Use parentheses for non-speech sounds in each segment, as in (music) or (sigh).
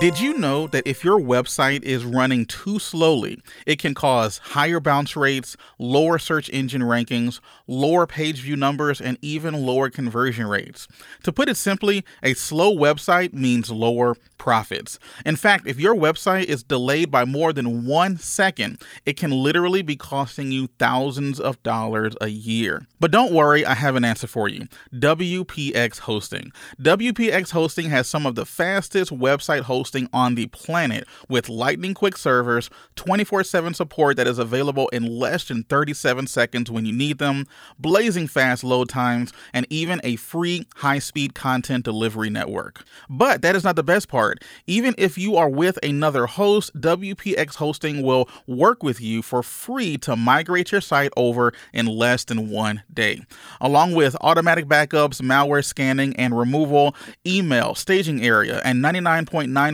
Did you know that if your website is running too slowly, it can cause higher bounce rates, lower search engine rankings, lower page view numbers, and even lower conversion rates? To put it simply, a slow website means lower profits. In fact, if your website is delayed by more than one second, it can literally be costing you thousands of dollars a year. But don't worry, I have an answer for you WPX Hosting. WPX Hosting has some of the fastest website hosting on the planet with lightning quick servers, 24 7 support that is available in less than 37 seconds when you need them, blazing fast load times, and even a free high speed content delivery network. But that is not the best part. Even if you are with another host, WPX Hosting will work with you for free to migrate your site over in less than one day. Along with automatic backups, malware scanning and removal, email, staging area, and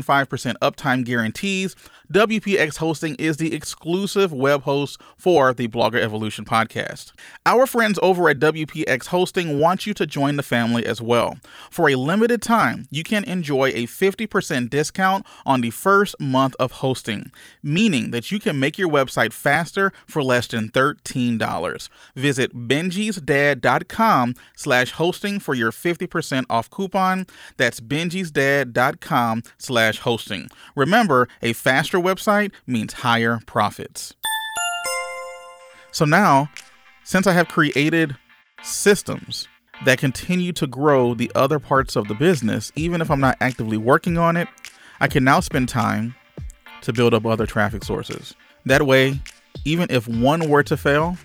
99.95% uptime guarantees, WPX Hosting is the exclusive web host for the Blogger Evolution podcast. Our friends over at WPX Hosting want you to join the family as well. For a limited time, you can enjoy a 50% discount on the first month of hosting, meaning that you can make your website faster for less than $13. Visit benjisdad.com slash hosting for your 50% off coupon. That's benjisdad.com slash hosting. Remember, a faster website means higher profits. So now, since I have created systems that continue to grow the other parts of the business, even if I'm not actively working on it, I can now spend time to build up other traffic sources. That way, even if one were to fail,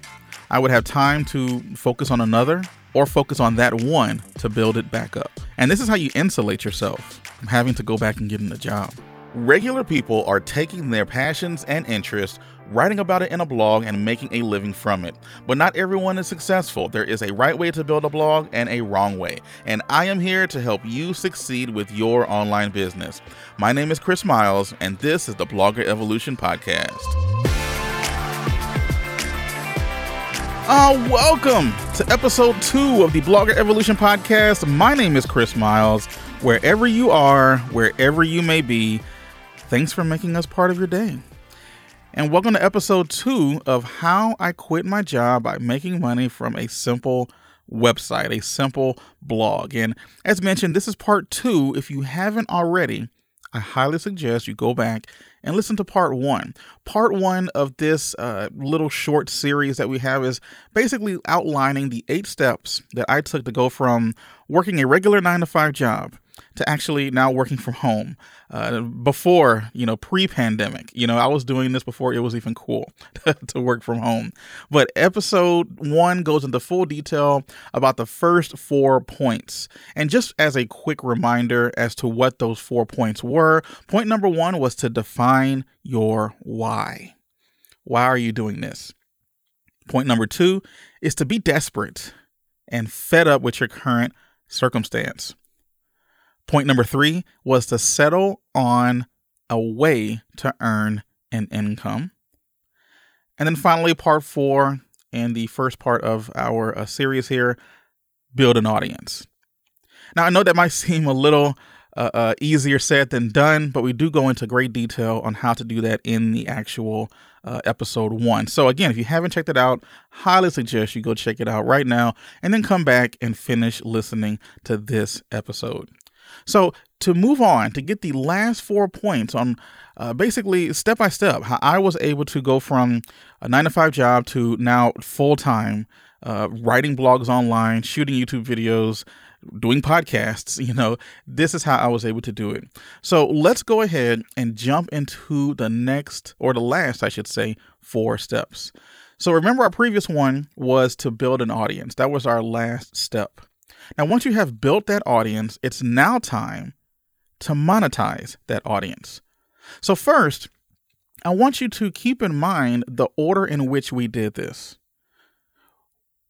I would have time to focus on another or focus on that one to build it back up. And this is how you insulate yourself from having to go back and get in a job. Regular people are taking their passions and interests, writing about it in a blog, and making a living from it. But not everyone is successful. There is a right way to build a blog and a wrong way. And I am here to help you succeed with your online business. My name is Chris Miles, and this is the Blogger Evolution Podcast. Uh, welcome to episode two of the Blogger Evolution Podcast. My name is Chris Miles. Wherever you are, wherever you may be, Thanks for making us part of your day. And welcome to episode two of How I Quit My Job by Making Money from a Simple Website, a simple blog. And as mentioned, this is part two. If you haven't already, I highly suggest you go back and listen to part one. Part one of this uh, little short series that we have is basically outlining the eight steps that I took to go from working a regular nine to five job to actually now working from home. Uh, before, you know, pre pandemic, you know, I was doing this before it was even cool (laughs) to work from home. But episode one goes into full detail about the first four points. And just as a quick reminder as to what those four points were, point number one was to define your why. Why are you doing this? Point number two is to be desperate and fed up with your current circumstance. Point number three was to settle on a way to earn an income. And then finally, part four, and the first part of our uh, series here build an audience. Now, I know that might (laughs) seem a little uh, uh, easier said than done, but we do go into great detail on how to do that in the actual uh, episode one. So, again, if you haven't checked it out, highly suggest you go check it out right now and then come back and finish listening to this episode. So, to move on, to get the last four points on uh, basically step by step, how I was able to go from a nine to five job to now full time uh, writing blogs online, shooting YouTube videos, doing podcasts, (laughs) you know, this is how I was able to do it. So let's go ahead and jump into the next, or the last, I should say, four steps. So remember, our previous one was to build an audience. That was our last step. Now, once you have built that audience, it's now time to monetize that audience. So, first, I want you to keep in mind the order in which we did this.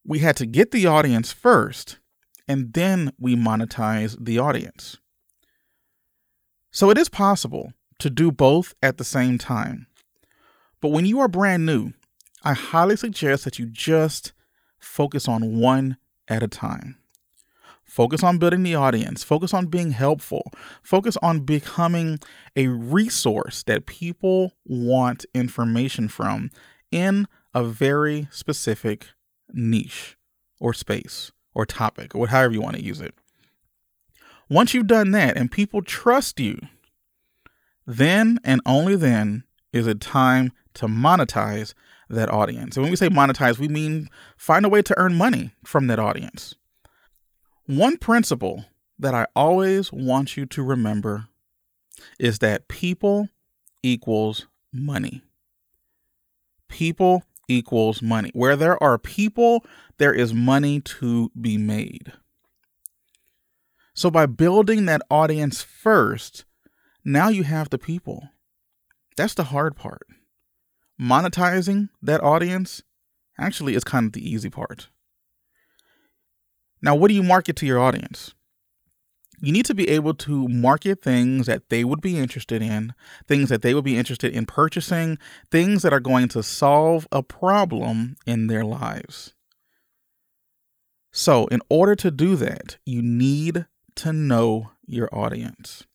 We had to get the audience first, and then we monetize the audience. So, it is possible to do both at the same time. But when you are brand new, I highly suggest that you just focus on one at a time. Focus on building the audience. Focus on being helpful. Focus on becoming a resource that people want information from in a very specific niche or space or topic or however you want to use it. Once you've done that and people trust you, then and only then is it time to monetize that audience. And when we say monetize, we mean find a way to earn money from that audience. One principle that I always want you to remember is that people equals money. People equals money. Where there are people, there is money to be made. So by building that audience first, now you have the people. That's the hard part. Monetizing that audience actually is kind of the easy part. Now, what do you market to your audience? You need to be able to market things that they would be interested in, things that they would be interested in purchasing, things that are going to solve a problem in their lives. So, in order to do that, you need to know your audience.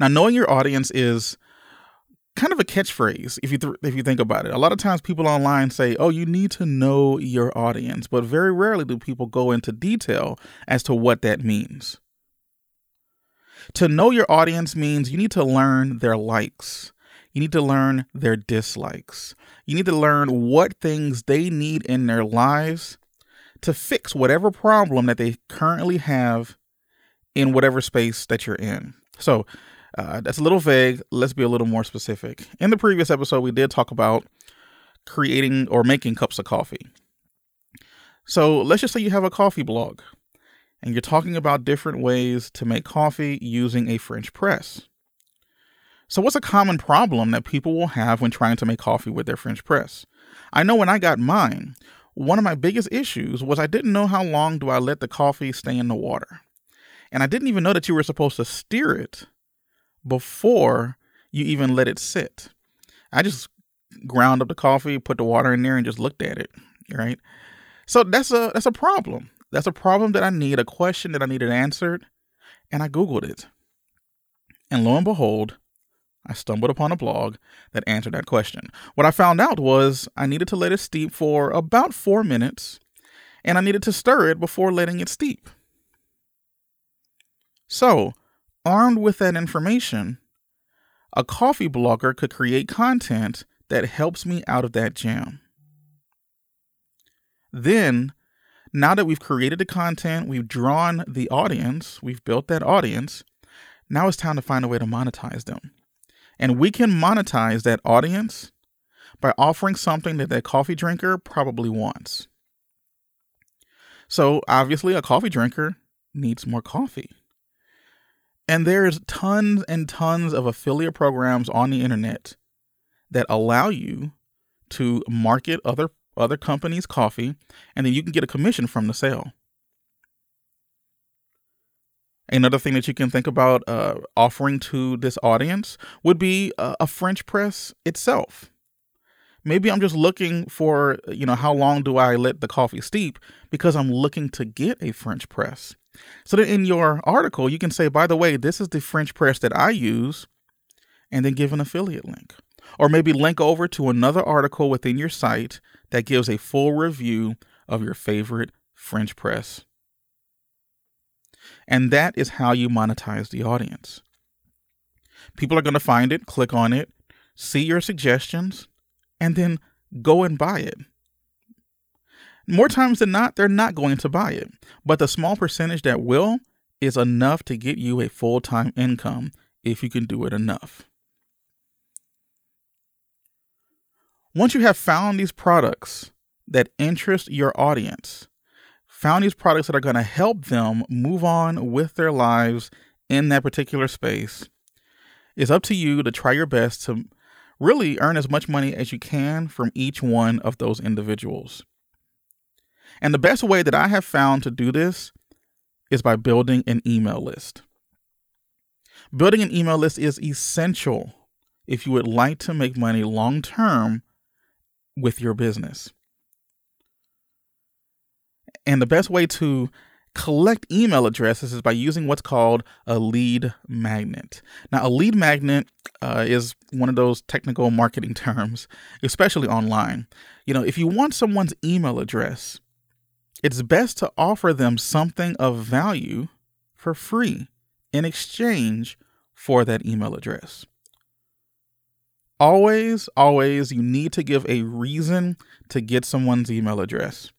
Now, knowing your audience is kind of a catchphrase if you th- if you think about it. A lot of times people online say, "Oh, you need to know your audience," but very rarely do people go into detail as to what that means. To know your audience means you need to learn their likes. You need to learn their dislikes. You need to learn what things they need in their lives to fix whatever problem that they currently have in whatever space that you're in. So, uh, that's a little vague. Let's be a little more specific. In the previous episode, we did talk about creating or making cups of coffee. So let's just say you have a coffee blog and you're talking about different ways to make coffee using a French press. So, what's a common problem that people will have when trying to make coffee with their French press? I know when I got mine, one of my biggest issues was I didn't know how long do I let the coffee stay in the water. And I didn't even know that you were supposed to steer it before you even let it sit. I just ground up the coffee, put the water in there, and just looked at it. Right. So that's a that's a problem. That's a problem that I need, a question that I needed answered, and I Googled it. And lo and behold, I stumbled upon a blog that answered that question. What I found out was I needed to let it steep for about four minutes, and I needed to stir it before letting it steep. So armed with that information, a coffee blogger could create content that helps me out of that jam. Then, now that we've created the content, we've drawn the audience, we've built that audience, now it's time to find a way to monetize them. And we can monetize that audience by offering something that that coffee drinker probably wants. So, obviously, a coffee drinker needs more coffee. And there's tons and tons of affiliate programs on the internet that allow you to market other other companies' coffee and then you can get a commission from the sale. Another thing that you can think about uh, offering to this audience would be a, a French press itself. Maybe I'm just looking for, you know, how long do I let the coffee steep because I'm looking to get a French press. So that in your article, you can say, by the way, this is the French press that I use, and then give an affiliate link. Or maybe link over to another article within your site that gives a full review of your favorite French press. And that is how you monetize the audience. People are going to find it, click on it, see your suggestions, and then go and buy it. More times than not, they're not going to buy it. But the small percentage that will is enough to get you a full time income if you can do it enough. Once you have found these products that interest your audience, found these products that are going to help them move on with their lives in that particular space, it's up to you to try your best to really earn as much money as you can from each one of those individuals. And the best way that I have found to do this is by building an email list. Building an email list is essential if you would like to make money long term with your business. And the best way to collect email addresses is by using what's called a lead magnet. Now, a lead magnet uh, is one of those technical marketing (laughs) terms, especially online. You know, if you want someone's email address, it's best to offer them something of value for free in exchange for that email address. Always, always, you need to give a reason to get someone's email address.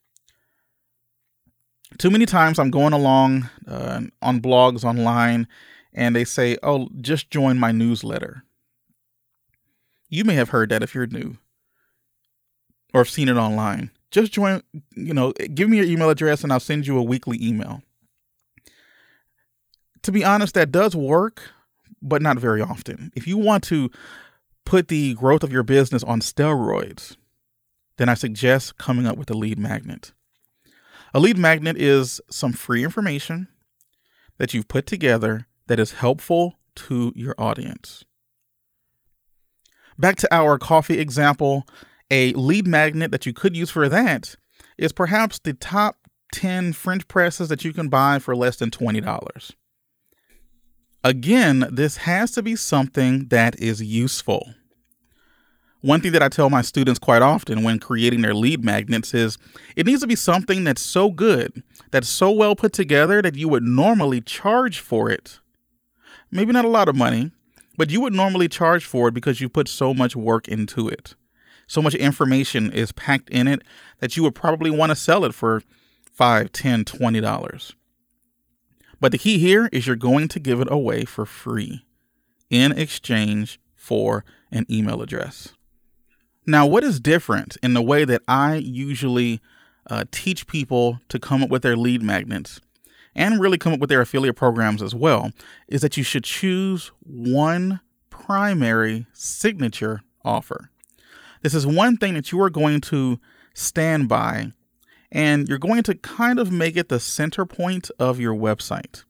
Too many times I'm going along uh, on blogs online and they say, oh, just join my newsletter. You may have heard that if you're new or have seen it online. Just join, you know, give me your email address and I'll send you a weekly email. To be honest, that does work, but not very often. If you want to put the growth of your business on steroids, then I suggest coming up with a lead magnet. A lead magnet is some free information that you've put together that is helpful to your audience. Back to our coffee example, a lead magnet that you could use for that is perhaps the top 10 French presses that you can buy for less than $20. Again, this has to be something that is useful. One thing that I tell my students quite often when creating their lead magnets is it needs to be something that's so good, that's so well put together that you would normally charge for it. Maybe not a lot of money, but you would normally charge for it because you put so much work into it. So much information is packed in it that you would probably want to sell it for five, ten, twenty dollars. But the key here is you're going to give it away for free in exchange for an email address. Now, what is different in the way that I usually uh, teach people to come up with their lead magnets and really come up with their affiliate programs as well is that you should choose one primary signature offer. This is one thing that you are going to stand by and you're going to kind of make it the center point of your website.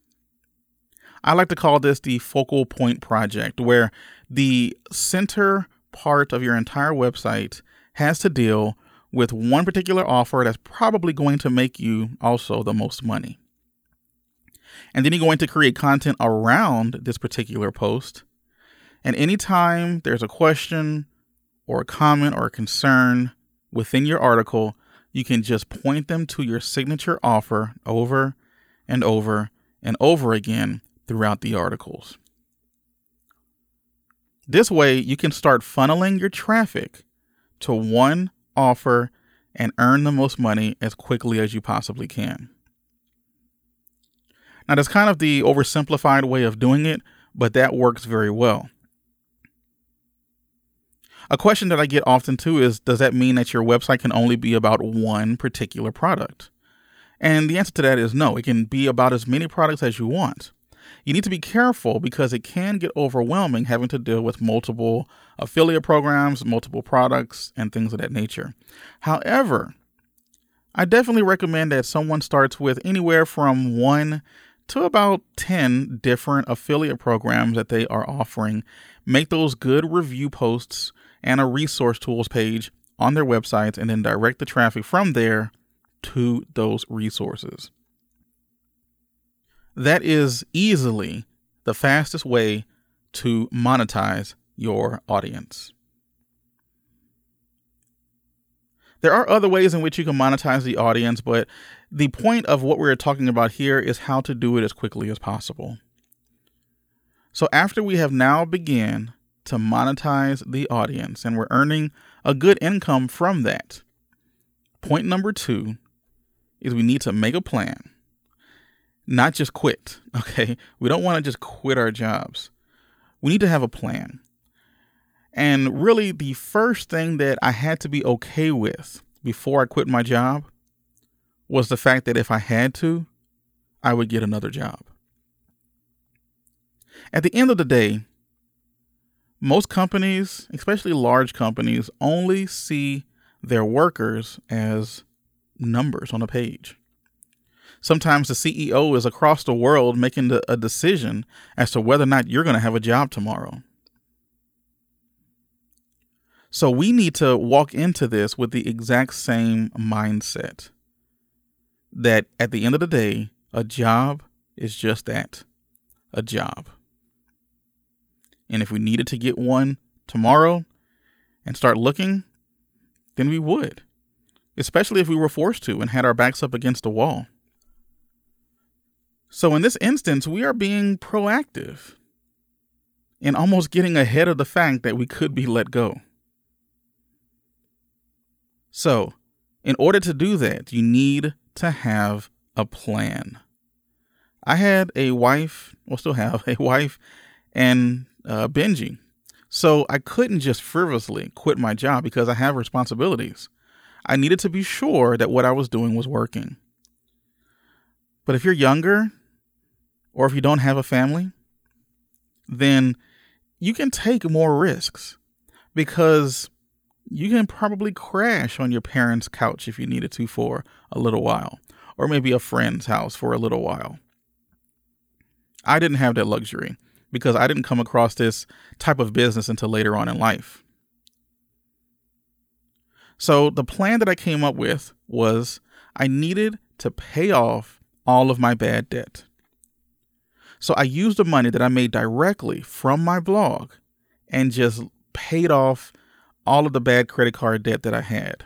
I like to call this the focal point project, where the center part of your entire website has to deal with one particular offer that's probably going to make you also the most money. And then you're going to create content around this particular post. And anytime there's a question or a comment or a concern within your article, you can just point them to your signature offer over and over and over again throughout the articles. This way, you can start funneling your traffic to one offer and earn the most money as quickly as you possibly can. Now, that's kind of the oversimplified way of doing it, but that works very well. A question that I get often too is Does that mean that your website can only be about one particular product? And the answer to that is no, it can be about as many products as you want. You need to be careful because it can get overwhelming having to deal with multiple affiliate programs, multiple products, and things of that nature. However, I definitely recommend that someone starts with anywhere from one to about 10 different affiliate programs that they are offering. Make those good review posts and a resource tools page on their websites and then direct the traffic from there to those resources. That is easily the fastest way to monetize your audience. There are other ways in which you can monetize the audience, but the point of what we're talking about here is how to do it as quickly as possible. So after we have now begun to monetize the audience and we're earning a good income from that, point number 2 is we need to make a plan not just quit. (laughs) Okay. We don't want to just quit our jobs. We need to have a plan. And really, the first thing that I had to be okay with before I quit my job was the fact that if I had to, I would get another job. At the end of the day, most companies, especially large companies, only see their workers as numbers on a page. Sometimes the CEO is across the world making a decision as to whether or not you're going to have a job tomorrow. So we need to walk into this with the exact same mindset that at the end of the day, a job is just that a job. And if we needed to get one tomorrow and start looking, then we would, especially if we were forced to and had our backs up against a wall. So, in this instance, we are being proactive and almost getting ahead of the fact that we could be let go. So, in order to do that, you need to have a plan. I had a wife, well, still have (laughs) a wife and uh, Benji. So I couldn't just frivolously quit my job because I have responsibilities. I needed to be sure that what I was doing was working. But if you're younger, or if you don't have a family, then you can take more risks because you can probably crash on your parents' couch if you needed to for a little while, or maybe a friend's house for a little while. I didn't have that luxury because I didn't come across this type of business until later on in life. So the plan that I came up with was I needed to pay off all of my bad debt. So I used the money that I made directly from my blog and just paid off all of the bad credit card debt that I had.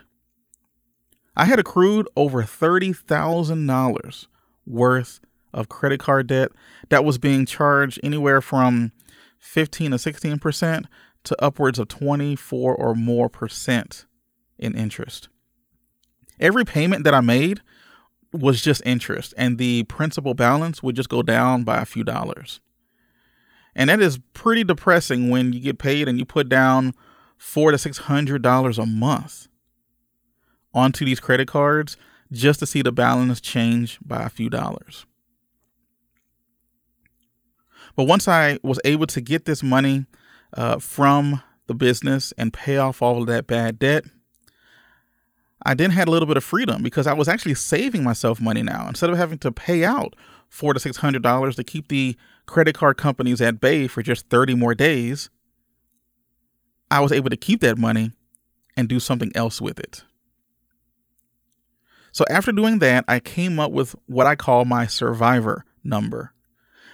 I had accrued over $30,000 worth of credit card debt that was being charged anywhere from 15 to 16% to upwards of 24 or more percent in interest. Every payment that I made was just interest, and the principal balance would just go down by a few dollars. And that is pretty depressing when you get paid and you put down four to six hundred dollars a month onto these credit cards just to see the balance change by a few dollars. But once I was able to get this money uh, from the business and pay off all of that bad debt, I then had a little bit of freedom because I was actually saving myself money now. Instead of having to pay out four to six hundred dollars to keep the credit card companies at bay for just 30 more days, I was able to keep that money and do something else with it. So after doing that, I came up with what I call my survivor number.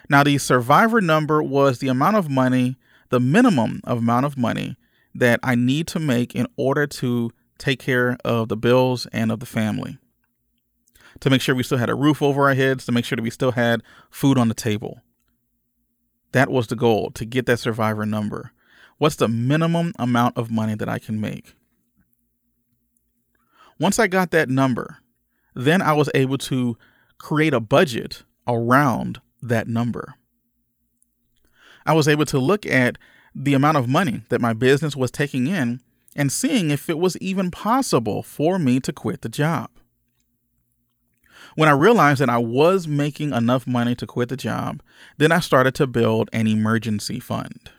Now, the survivor number was the amount of money, the minimum amount of money that I need to make in order to take care of the bills and of the family. To make sure we still had a roof over our heads, to make sure that we still had food on the table. That was the goal to get that survivor number. What's the minimum amount of money that I can make? Once I got that number, then I was able to create a budget around that number. I was able to look at the amount of money that my business was taking in and seeing if it was even possible for me to quit the job. When I realized that I was making enough money to quit the job, then I started to build an emergency fund.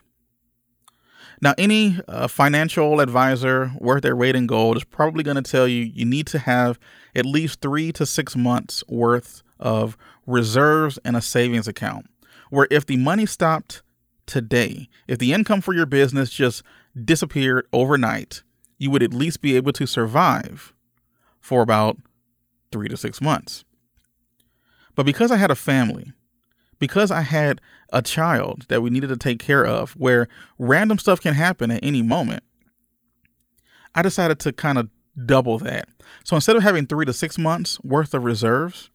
Now, any uh, financial advisor worth their weight in gold is probably going to tell you you need to have at least three to six months worth of reserves in a savings account. Where if the money stopped today, if the income for your business just disappeared overnight, you would at least be able to survive for about three to six months. But because I had a family, because I had a child that we needed to take care of, where random stuff can happen at any moment, I decided to kind of double that. So instead of having three to six months worth of reserves,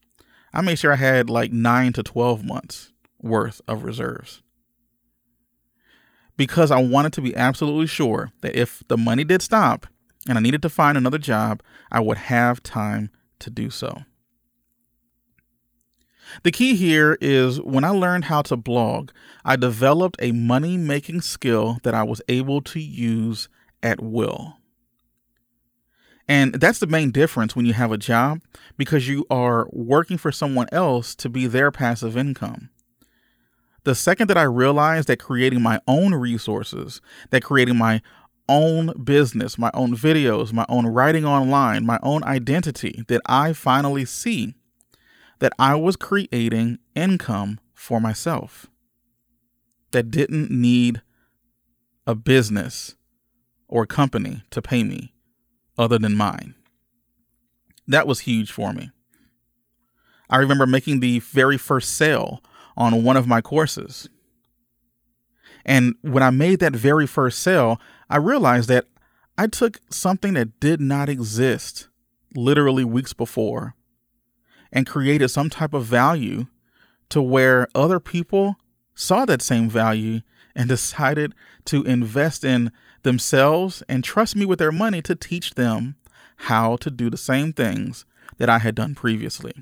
I made sure I had like nine to 12 months worth of reserves because I wanted to be absolutely sure that if the money did stop and I needed to find another job, I would have time to do so. The key here is when I learned how to blog, I developed a money making skill that I was able to use at will. And that's the main difference when you have a job because you are working for someone else to be their passive income. The second that I realized that creating my own resources, that creating my own business, my own videos, my own writing online, my own identity, that I finally see that I was creating income for myself that didn't need a business or company to pay me other than mine. That was huge for me. I remember making the very first sale on one of my courses. And when I made that very first sale, I realized that I took something that did not exist literally weeks before and created some type of value to where other people saw that same value and (laughs) decided to invest in themselves and trust me with their money to teach them how to do the same things that I had done previously.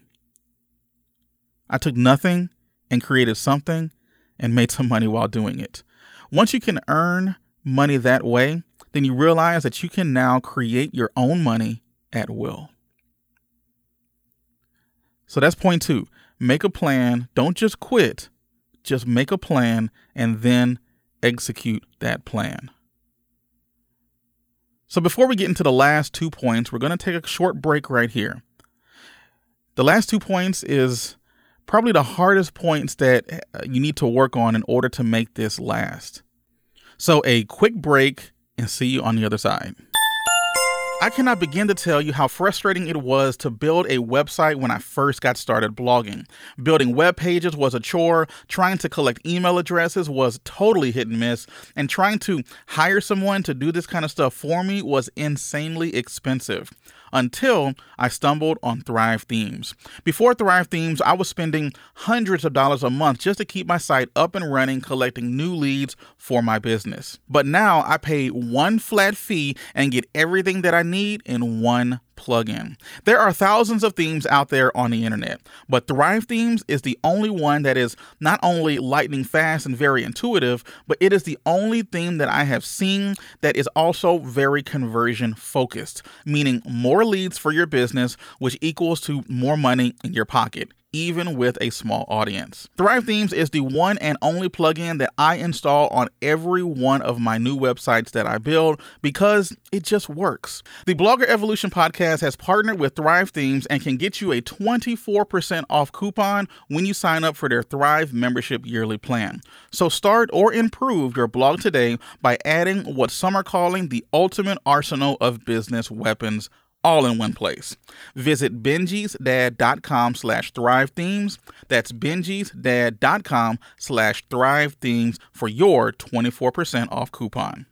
I took nothing and created something and made some money while doing it. Once you can earn money that way, then you realize that you can now create your own money at will. So that's point two. Make a plan. Don't just quit, just make a plan and then execute that plan. So before we get into the last two points, we're going to take a short break right here. The last two points is probably the hardest points that uh, you need to work on in order to make this last. So, a quick break and see you on the other side. I cannot begin to tell you how frustrating it was to build a website when I first got started blogging. Building web pages was a chore, trying to collect email addresses was totally hit and miss, and trying to hire someone to do this kind of stuff for me was insanely expensive until I stumbled on Thrive Themes. Before Thrive Themes, I was spending hundreds of dollars a month just to keep my site up and running, collecting new leads for my business. But now I pay one flat fee and get everything that I need in one plugin. There are thousands of themes out there on the internet, but Thrive Themes is the only one that is not only lightning fast and very intuitive, but it is the only theme that I have seen that is also very conversion focused, meaning more leads for your business, which equals to more money in your pocket even with a small audience. Thrive Themes is the one and only plugin that I install on every one of my new websites that I build because it just works. The Blogger Evolution podcast has partnered with Thrive Themes and can get you a 24% off coupon when you sign up for their Thrive membership yearly plan. So start or improve your blog today by adding what some are calling the ultimate arsenal of business weapons all in one place. Visit benjiesdad.com slash thrive themes. That's benjiesdad.com slash thrive themes for your 24% off coupon.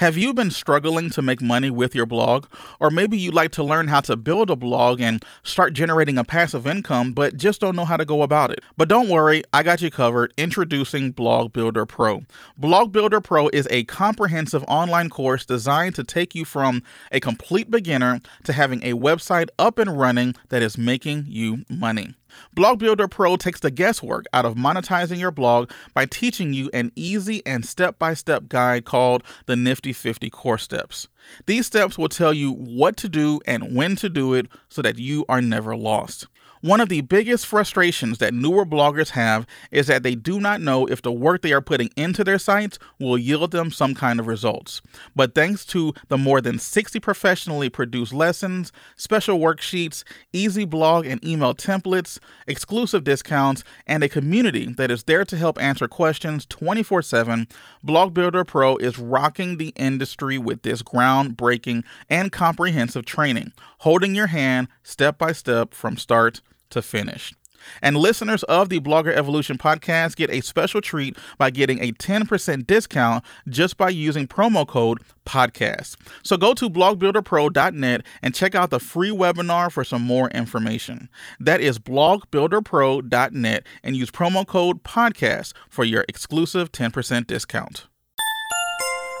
Have you been struggling to make money with your blog? Or maybe you'd like to learn how to build a blog and start generating a passive income, but just don't know how to go about it. But don't worry, I got you covered. Introducing Blog Builder Pro. Blog Builder Pro is a comprehensive online course designed to take you from a complete beginner to having a website up and running that is making you money. Blog Builder Pro takes the guesswork out of monetizing your blog by teaching you an easy and step by step guide called the Nifty 50 Core Steps. These steps will tell you what to do and when to do it so that you are never lost. One of the biggest frustrations that newer bloggers have is that they do not know if the work they are putting into their sites will yield them some kind of results. But thanks to the more than 60 professionally produced lessons, special worksheets, easy blog and email templates, exclusive discounts, and a community that is there to help answer questions 24 7, Blog Builder Pro is rocking the industry with this groundbreaking and comprehensive training, holding your hand step by step from start to finish. And listeners of the Blogger Evolution podcast get a special treat by getting a 10% discount just by using promo code podcast. So go to blogbuilderpro.net and check out the free webinar for some more information. That is blogbuilderpro.net and use promo code podcast for your exclusive 10% discount.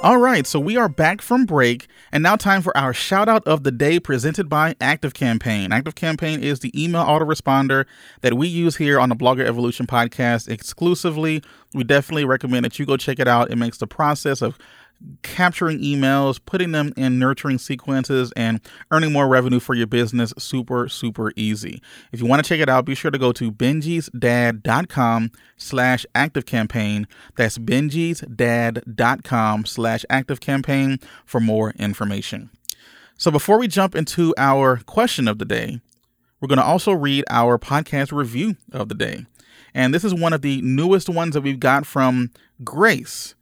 All right, so we are back from break, and now time for our shout out of the day presented by Active Campaign. Active Campaign is the email autoresponder that we use here on the Blogger Evolution podcast exclusively. We definitely recommend that you go check it out. It makes the process of capturing emails, putting them in nurturing sequences, and earning more revenue for your business super, super easy. If you want to check it out, be sure to go to benjiesdad.com slash active campaign. That's benjiesdad.com slash active campaign for more information. So before we jump into our question of the day, we're going to also read our podcast review of the day. And this is one of the newest ones that we've got from Grace.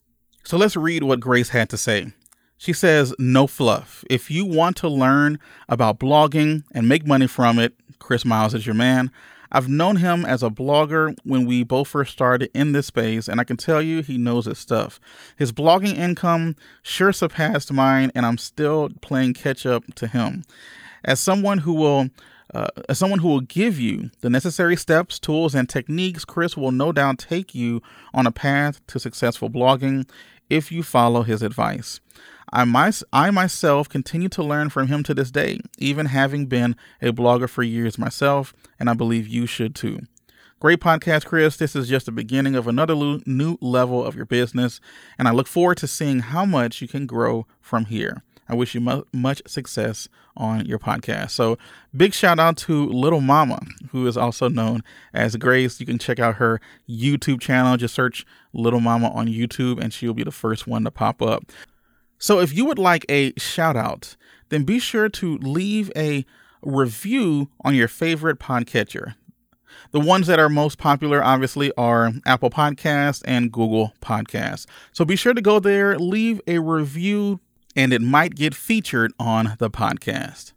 So let's read what Grace had to say. She says, No fluff. If you want to learn about blogging and make money from it, Chris Miles is your man. I've known him as a blogger when we both first started in this space, and I can tell you he knows his stuff. His blogging income sure surpassed mine, and I'm still playing catch up to him. As someone who will uh, as someone who will give you the necessary steps, tools, and techniques, Chris will no doubt take you on a path to successful blogging if you follow his advice. I, my, I myself continue to learn from him to this day, even having been a blogger for years myself, and I believe you should too. Great podcast, Chris. This is just the beginning of another new level of your business, and I look forward to seeing how much you can grow from here. I wish you mu- much success on your podcast. So, big shout out to Little Mama, who is also known as Grace. You can check out her YouTube channel. Just search Little Mama on YouTube, and she'll be the first one to pop up. So if you would like a shout out, then be sure to leave a review on your favorite podcatcher. The ones that are most popular, obviously, are Apple Podcasts and Google Podcasts. So be sure to go there, leave a review, and it might get featured on the podcast.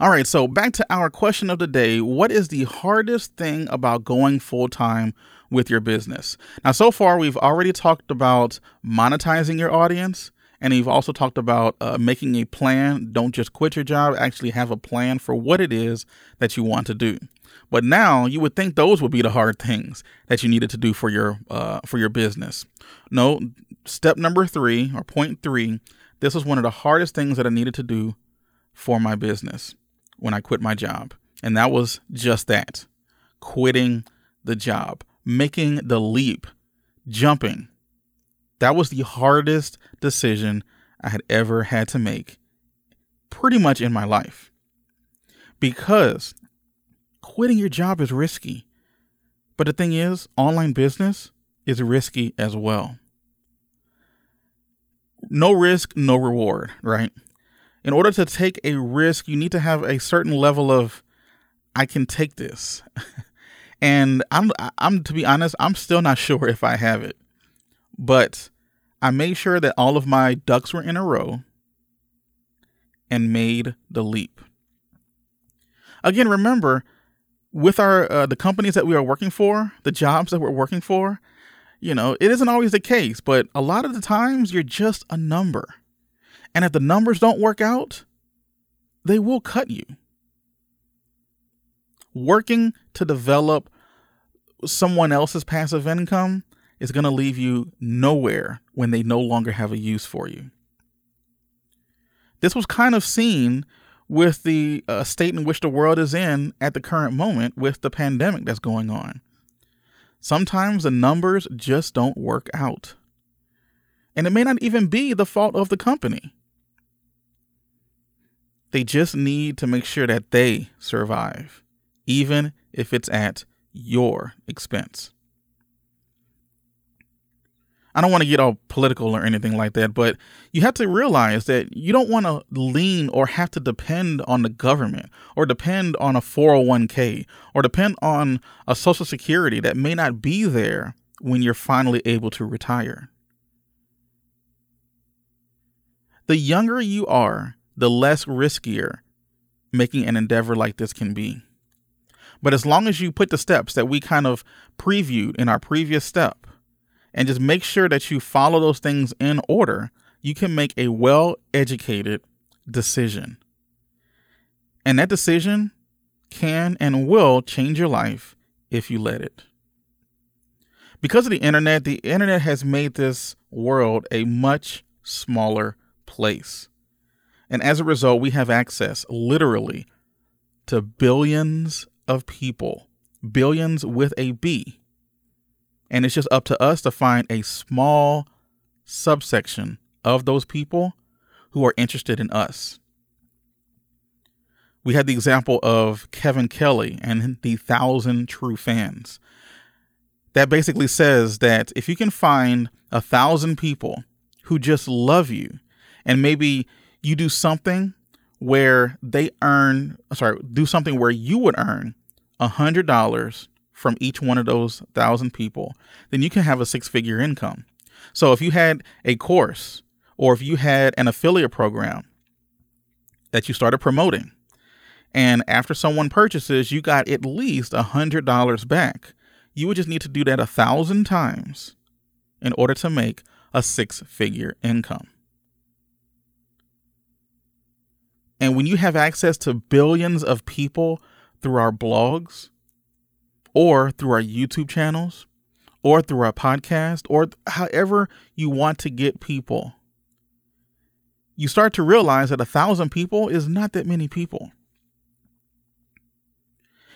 All right, so back to our question of the day What is the hardest thing about going full time with your business? Now, so far, we've already talked about monetizing your audience. And you've also talked about uh, making a plan. Don't just quit your job, actually have a plan for what it is that you want to do. But now you would think those would be the hard things that you needed to do for your uh, for your business. No, step number three or point three. This was one of the hardest things that I needed to do for my business when I quit my job, and that was just that: quitting the job, making the leap, jumping that was the hardest decision I had ever had to make, pretty much in my life. Because quitting your job is risky. But the thing is, online business is risky as well. No risk, no reward, right? In order to take a risk, you need to have a certain level of I can take this. (laughs) and I'm I'm to be honest, I'm still not (laughs) sure if I have it. But I made sure that all of my ducks were in a row and made the leap. Again, remember with our uh, the companies that we are working for, the jobs that we're working for, you know, it isn't always the case, but a lot of the times you're just a number. And if the numbers don't work out, they will cut you. Working to develop someone else's passive income is going to leave you nowhere when they no longer have a use for you. This was kind of seen with the uh, state in which the world is in at the current moment with the pandemic that's going on. Sometimes the numbers just don't work out. And it may not even be the fault of the company. They just need to make sure that they survive, even if it's at your expense. I don't want to get all political or anything like that, but you have to realize that you don't want to lean or have to depend on the government or depend on a 401k or depend on a social security that may not be there when you're finally able to retire. The younger you are, the less riskier making an endeavor like this can be. But as long as you put the steps that we kind of previewed in our previous step, and just make sure that you follow those things in order, you can make a well educated decision. And that decision can and will change your life if you let it. Because of the internet, the internet has made this world a much smaller place. And as a result, we have access literally to billions of people, billions with a B, and it's just up to us to find a small subsection of those people who are interested in us. We had the example of Kevin Kelly and the thousand true fans. That basically says that if you can find a thousand people who just love you, and maybe you do something where they earn, sorry, do something where you would earn a hundred dollars from each one of those thousand people, then you can have a six figure income. So if you had a course or if you had an affiliate program that you started promoting and after someone purchases, you got at least a $100 back. You would just need to do that a thousand times in order to make a six figure income. And when you have access to billions of people through our blogs or through our YouTube channels or through our podcast or however you want to get people, you start to realize that a thousand people is not that many people.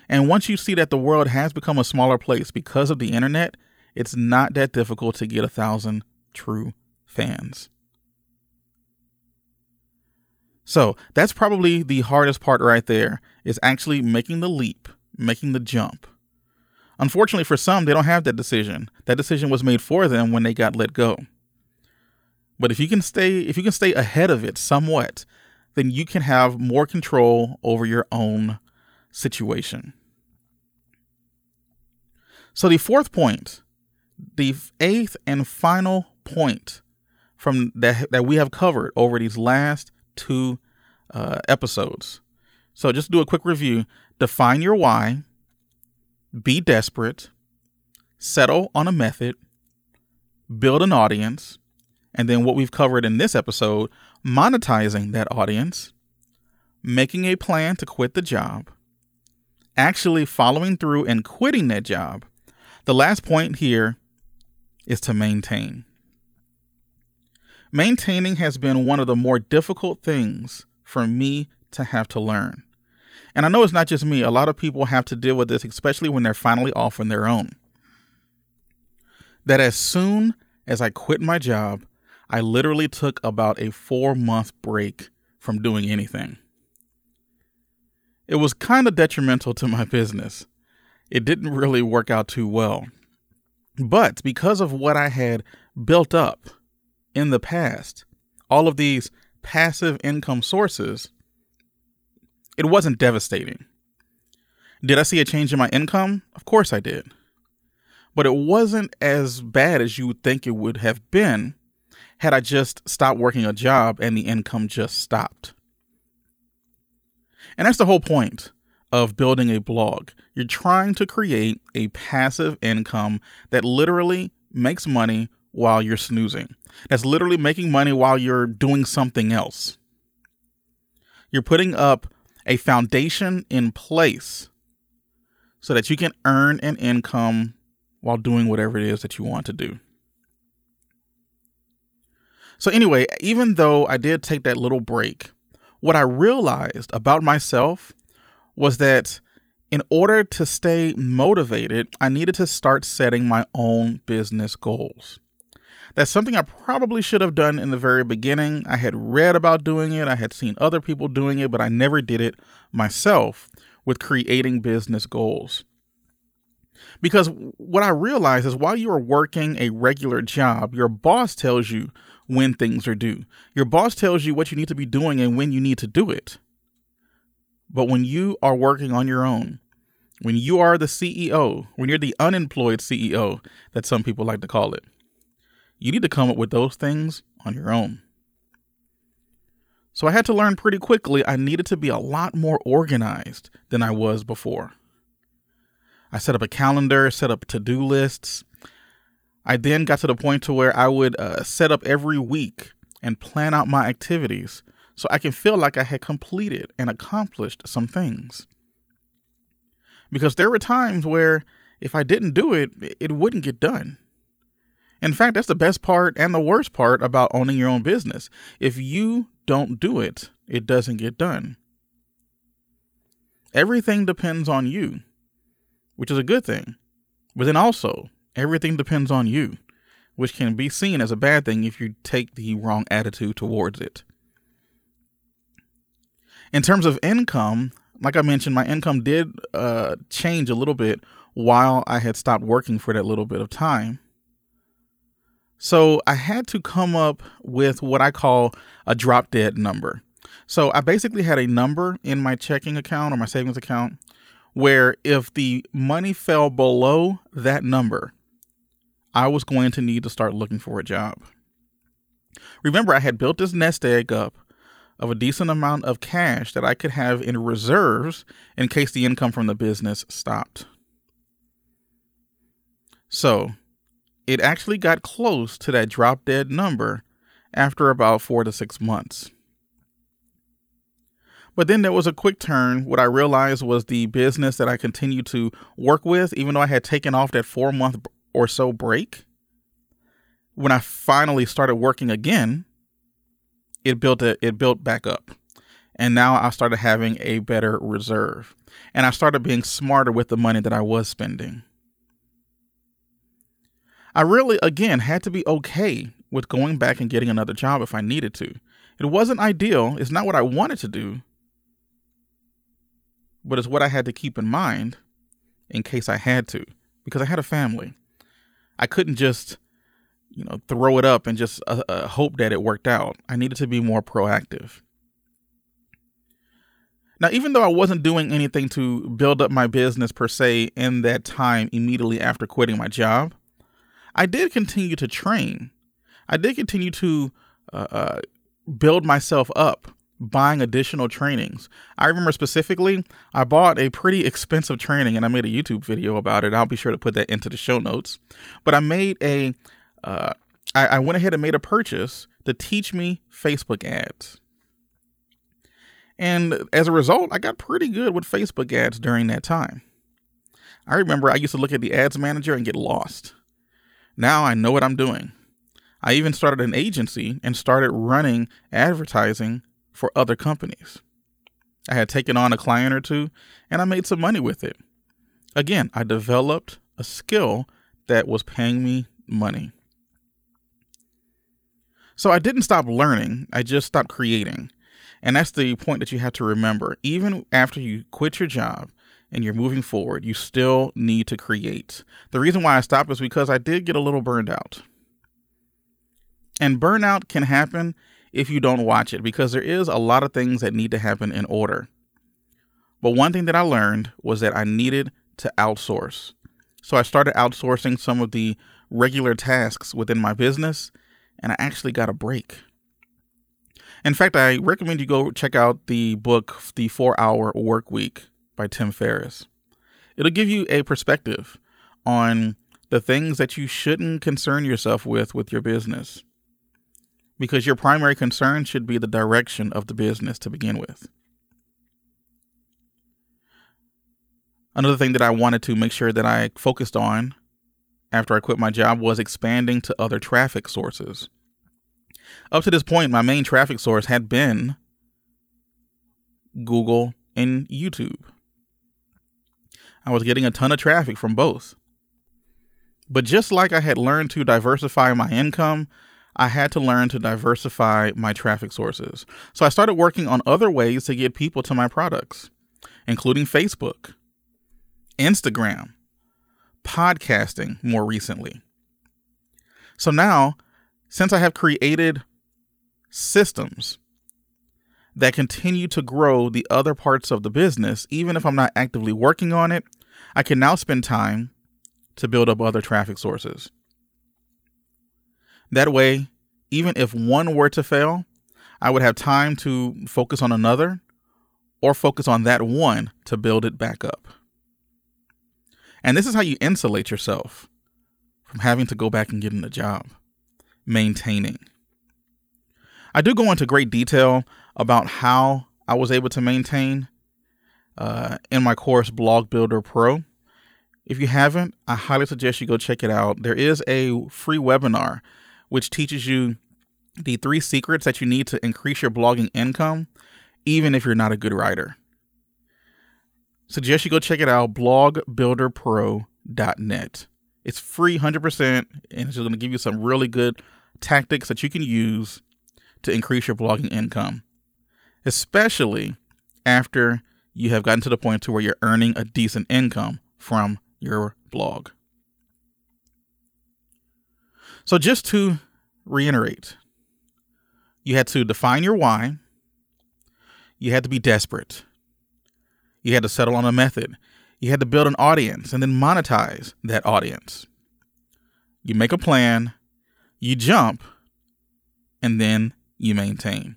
And once you see that the world has become a smaller place because of the internet, it's not that difficult to get a thousand true fans. So that's probably the hardest part right there is actually making the leap, making the jump. Unfortunately for some, they don't have that decision. That decision was made for them when they got let go. But if you can stay if you can stay ahead of it somewhat, then you can have more control over your own situation. So the fourth point, the eighth and final point from that that we have covered over these last two uh, episodes. So just do a quick review. Define your why. Be desperate. Settle on a method. Build an audience and then what we've covered in this episode monetizing that audience, making a plan to quit the job, actually following through and quitting that job. The last point here is to maintain. Maintaining has been one of the more difficult things for me to have to learn. And I know it's not just me, a lot of people have to deal with this, especially when they're finally off on their own. That as soon as I quit my job, I literally took about a four month break from doing anything. It was kind of detrimental to my business. It didn't really work out too well. But because of what I had built up in the past, all of these passive income sources, it wasn't devastating. Did I see a change in my income? Of course I did. But it wasn't as bad as you would think it would have been had I just stopped working a job and the income just stopped. And that's the whole point of building a blog. You're trying to create a passive income that literally makes money while you're snoozing. That's literally making money while you're doing something else. You're putting up a foundation in place so that you can earn an income while doing whatever it is that you want to do. So, anyway, even though I did take that little break, what I realized about myself was that in order to stay motivated, I needed to start setting my own business goals. That's something I probably should have done in the very beginning. I had read about doing it, I had seen other people doing it, but I never did it myself with creating business goals. Because what I realized is while you are working a regular job, your boss tells you when things are due. Your boss tells you what you need to be doing and when you need to do it. But when you are working on your own, when you are the CEO, when you're the unemployed CEO, that some people like to call it, you need to come up with those things on your own. So I had to learn pretty quickly I needed to be a lot more organized than I was before. I set up a calendar, set up to do lists, I then got to the point to where I would uh, set up every week and plan out my activities so I can feel like I had completed and accomplished some things. Because there were times where if I didn't do it, it wouldn't get done. In fact, that's the best part and the worst part about owning your own business. If you don't do it, it doesn't get done. Everything depends on you, which is a good thing. But then also, Everything depends on you, which can be seen as a bad thing if you take the wrong attitude towards it. In terms of income, like I mentioned, my income did uh, change a little bit while I had stopped working for that little bit of time. So I had to come up with what I call a drop dead number. So I basically had a number in my checking account or my savings account where if the money fell below that number, I was going to need to start looking for a job. Remember, I had built this nest egg up of a decent amount of cash that I could have in reserves in case the income from the business stopped. So it actually got close to that drop dead number after about four to six months. But then there was a quick turn. What I realized was the business that I continued to work with, even though I had taken off that four month or so break, when I finally started working again, it built a, it built back up. And now I started having a better reserve. And I started being smarter with the money that I was spending. I really, again, had to be okay with going back and getting another job if I needed to. It wasn't ideal. It's not what I wanted to do, but it's what I had to keep in mind in case I had to, because I had a family. I couldn't just, you know, throw it up and just uh, uh, hope that it worked out. I needed to be more proactive. Now, even though I wasn't doing anything to build up my business per se in that time immediately after quitting my job, I did continue to train. I did continue to uh, uh, build myself up buying additional trainings. I remember specifically, I bought a pretty expensive training and I made a YouTube video about it. I'll be sure to put that into the show notes. But I made a, uh, I, I went ahead and made a purchase to teach me Facebook ads. And as a result, I got pretty good with Facebook ads during that time. I remember I used to look at the ads manager and get lost. Now I know what I'm doing. I even started an agency and started running advertising for other companies. I had taken on a client or two and I made some money with it. Again, I developed a skill that was paying me money. So I didn't stop learning, I just stopped creating. And that's the point that you have to remember. Even after you quit your job and you're moving forward, you still need to create. The reason why I stopped is because I did get a little burned out. And burnout can happen if you don't watch it because there is a lot of things that need to happen in order. But one thing that I learned was that I needed to outsource. So I started outsourcing some of the regular tasks within my business and I actually got a break. In fact, I recommend you go check out the book, The Four Hour Work Week by Tim Ferriss. It'll give you a perspective on the things that you shouldn't concern yourself with with your business because your primary concern should be the direction of the business to begin with. Another thing that I wanted to make sure that I focused on after I quit my job was expanding to other traffic sources. Up to this point, my main traffic source had been Google and YouTube. I was getting a ton of traffic from both. But just like I had learned to diversify my income, I had to learn to diversify my traffic sources. So I started working on other ways to get people to my products, including Facebook, Instagram, podcasting more recently. So now, since I have created systems that continue to grow the other parts of the business, even if I'm not actively working on it, I can now spend time to build up other traffic sources. That way, even if one were to fail, I would have time to focus on another or focus on that one to build it back up. And this is how you insulate yourself from having to go back and getting a job, maintaining. I do go into great detail about how I was able to maintain uh, in my course Blog Builder Pro. If you haven't, I highly suggest you go check it out. There is a free webinar which teaches you the three secrets that you need to increase your blogging income, even if you're not a good writer. Suggest you go check it out, blogbuilderpro.net. It's free 100%, and it's going to give you some really good tactics that you can use to increase your blogging income, especially after you have gotten to the point to where you're earning a decent income from your blog. So, just to reiterate, you had to define your why, you had to be desperate, you had to settle on a method, you had to build an audience and then monetize that audience. You make a plan, you jump, and then you maintain.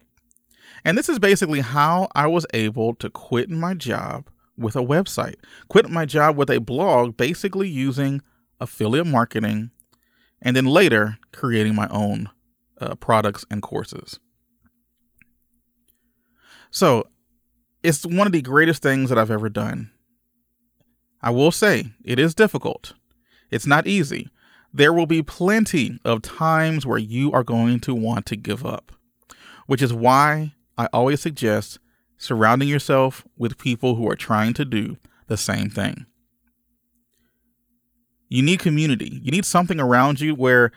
And this is basically how I was able to quit my job with a website, quit my job with a blog, basically using affiliate marketing, and then later creating my own uh, products and courses. So it's one of the greatest things that I've ever done. I will say it is difficult. It's not easy. There will be plenty of times where you are going to want to give up, which is why I always suggest surrounding yourself with people who are trying to do the same thing. You need community. You need something around you where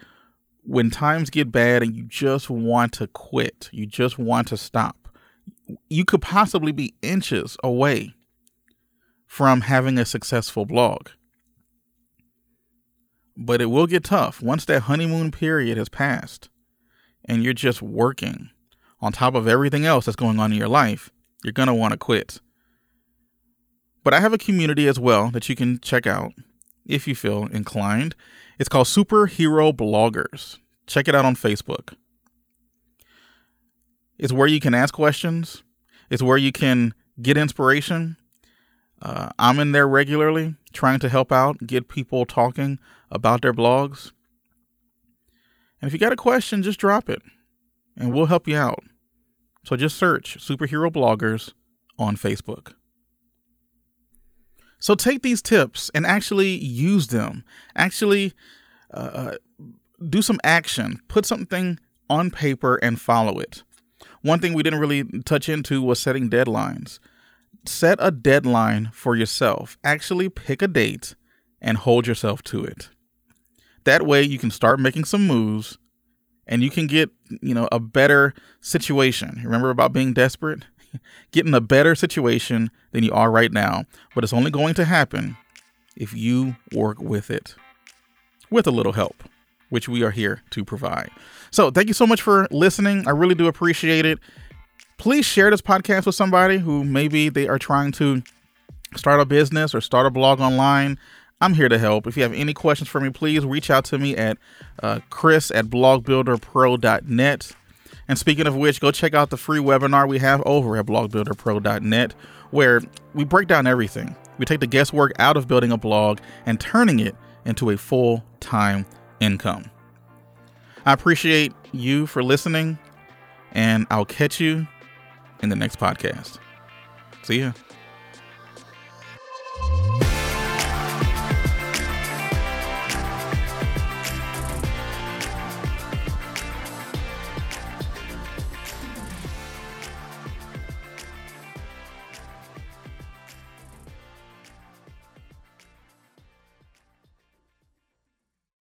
when times get bad and you just want to quit, you just want to stop, you could possibly be inches away from having a successful blog. But it will get tough once that honeymoon period has passed and you're just working on top of everything else that's going on in your life. You're going to want to quit. But I have a community as well that you can check out if you feel inclined. It's called Superhero Bloggers. Check it out on Facebook. It's where you can ask questions, it's where you can get inspiration. Uh, I'm in there regularly trying to help out, get people talking about their blogs. And if you got a question, just drop it and we'll help you out. So just search Superhero Bloggers on Facebook. So take these tips and actually use them. Actually, uh, uh, do some action. Put something on paper and follow it. One thing we didn't really touch into was setting deadlines. Set a deadline for yourself. Actually, pick a date and hold yourself to it. That way, you can start making some moves and you can get, you know, a better situation. Remember about being desperate? (laughs) Getting a better situation than you are right now. But it's only going to happen if you work with it with a little help, which we are here to provide. So, thank you so much for listening. I really do appreciate it. Please share this podcast with somebody who maybe they are trying to start a business or start a blog online. I'm here to help. If you have any questions for me, please reach out to me at uh, chris at blogbuilderpro.net. And speaking of which, go check out the free webinar we have over at blogbuilderpro.net, where we break down everything. We take the guesswork out of building a blog and turning it into a full time income. I appreciate you for listening, and I'll catch you in the next podcast. See ya.